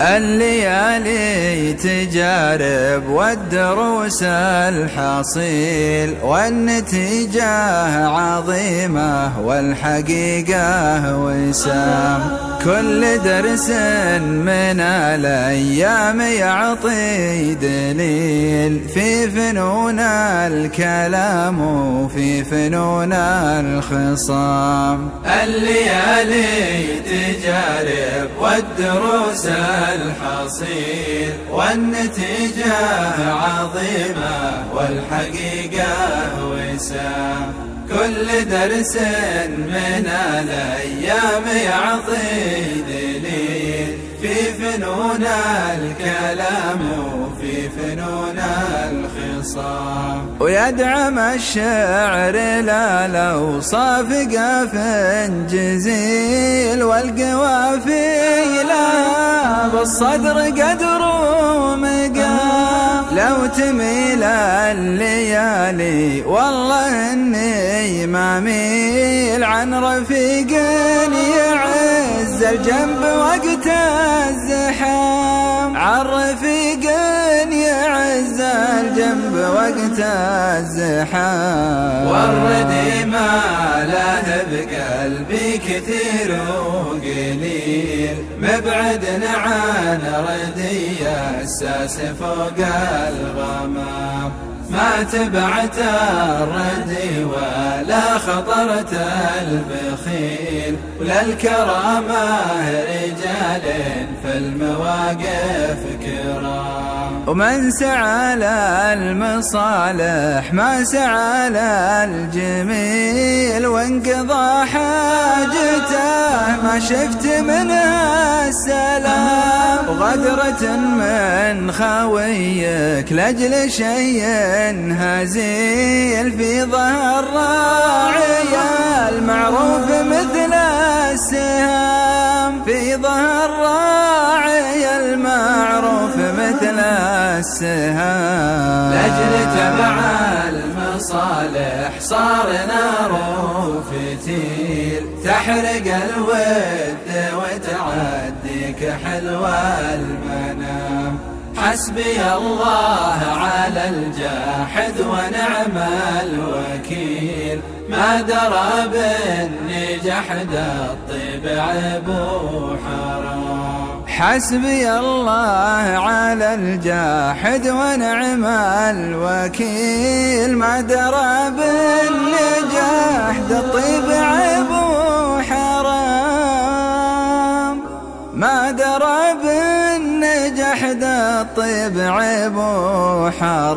الليالي تجارب. والدروس الحصيل والنتيجة عظيمة. والحقيقة وسام. كل درس من الأيام يعطي دليل في فنون الكلام وفي فنون الخصام. الليالي تجارب والدروس الحصيل. والنتيجة عظيمة والحقيقة وسام. كل درس من الأيام يعطي دليل في فنون الكلام وفي فنون الخصام. ويدعم الشعر لا الأوصاف قاف جزيل والقوافي لا بالصدر قدر ومقام لو تميل الليالي والله إني ما ميل عن رفيق يعز الجنب وقت الزحام. عن رفيق الجنب وقت الزحام. والردي ما له بقلبي كثير وقليل. مبعد عن ردي الساس فوق الغمام. ما تبعت الردي ولا خطرت البخيل. ولا الكرامة رجال في المواقف كرام. ومن سعى المصالح ما سعى الجميل وانقضى حاجته ما شفت منها السلام. وغدرة من خويك لأجل شيء هزيل في ظهر راعي السهام. لأجل تبع المصالح صار نار فتيل تحرق الود وتعديك حلوى المنام. حسبي الله على الجاحد ونعم الوكيل. ما درى بالنجاح الطيب عيب وحرام حسبي الله على الجاحد ونعم الوكيل. ما درى بالنجاح الطيب عيب وحرام ما درى بالنجاح الطيب عيب وحرام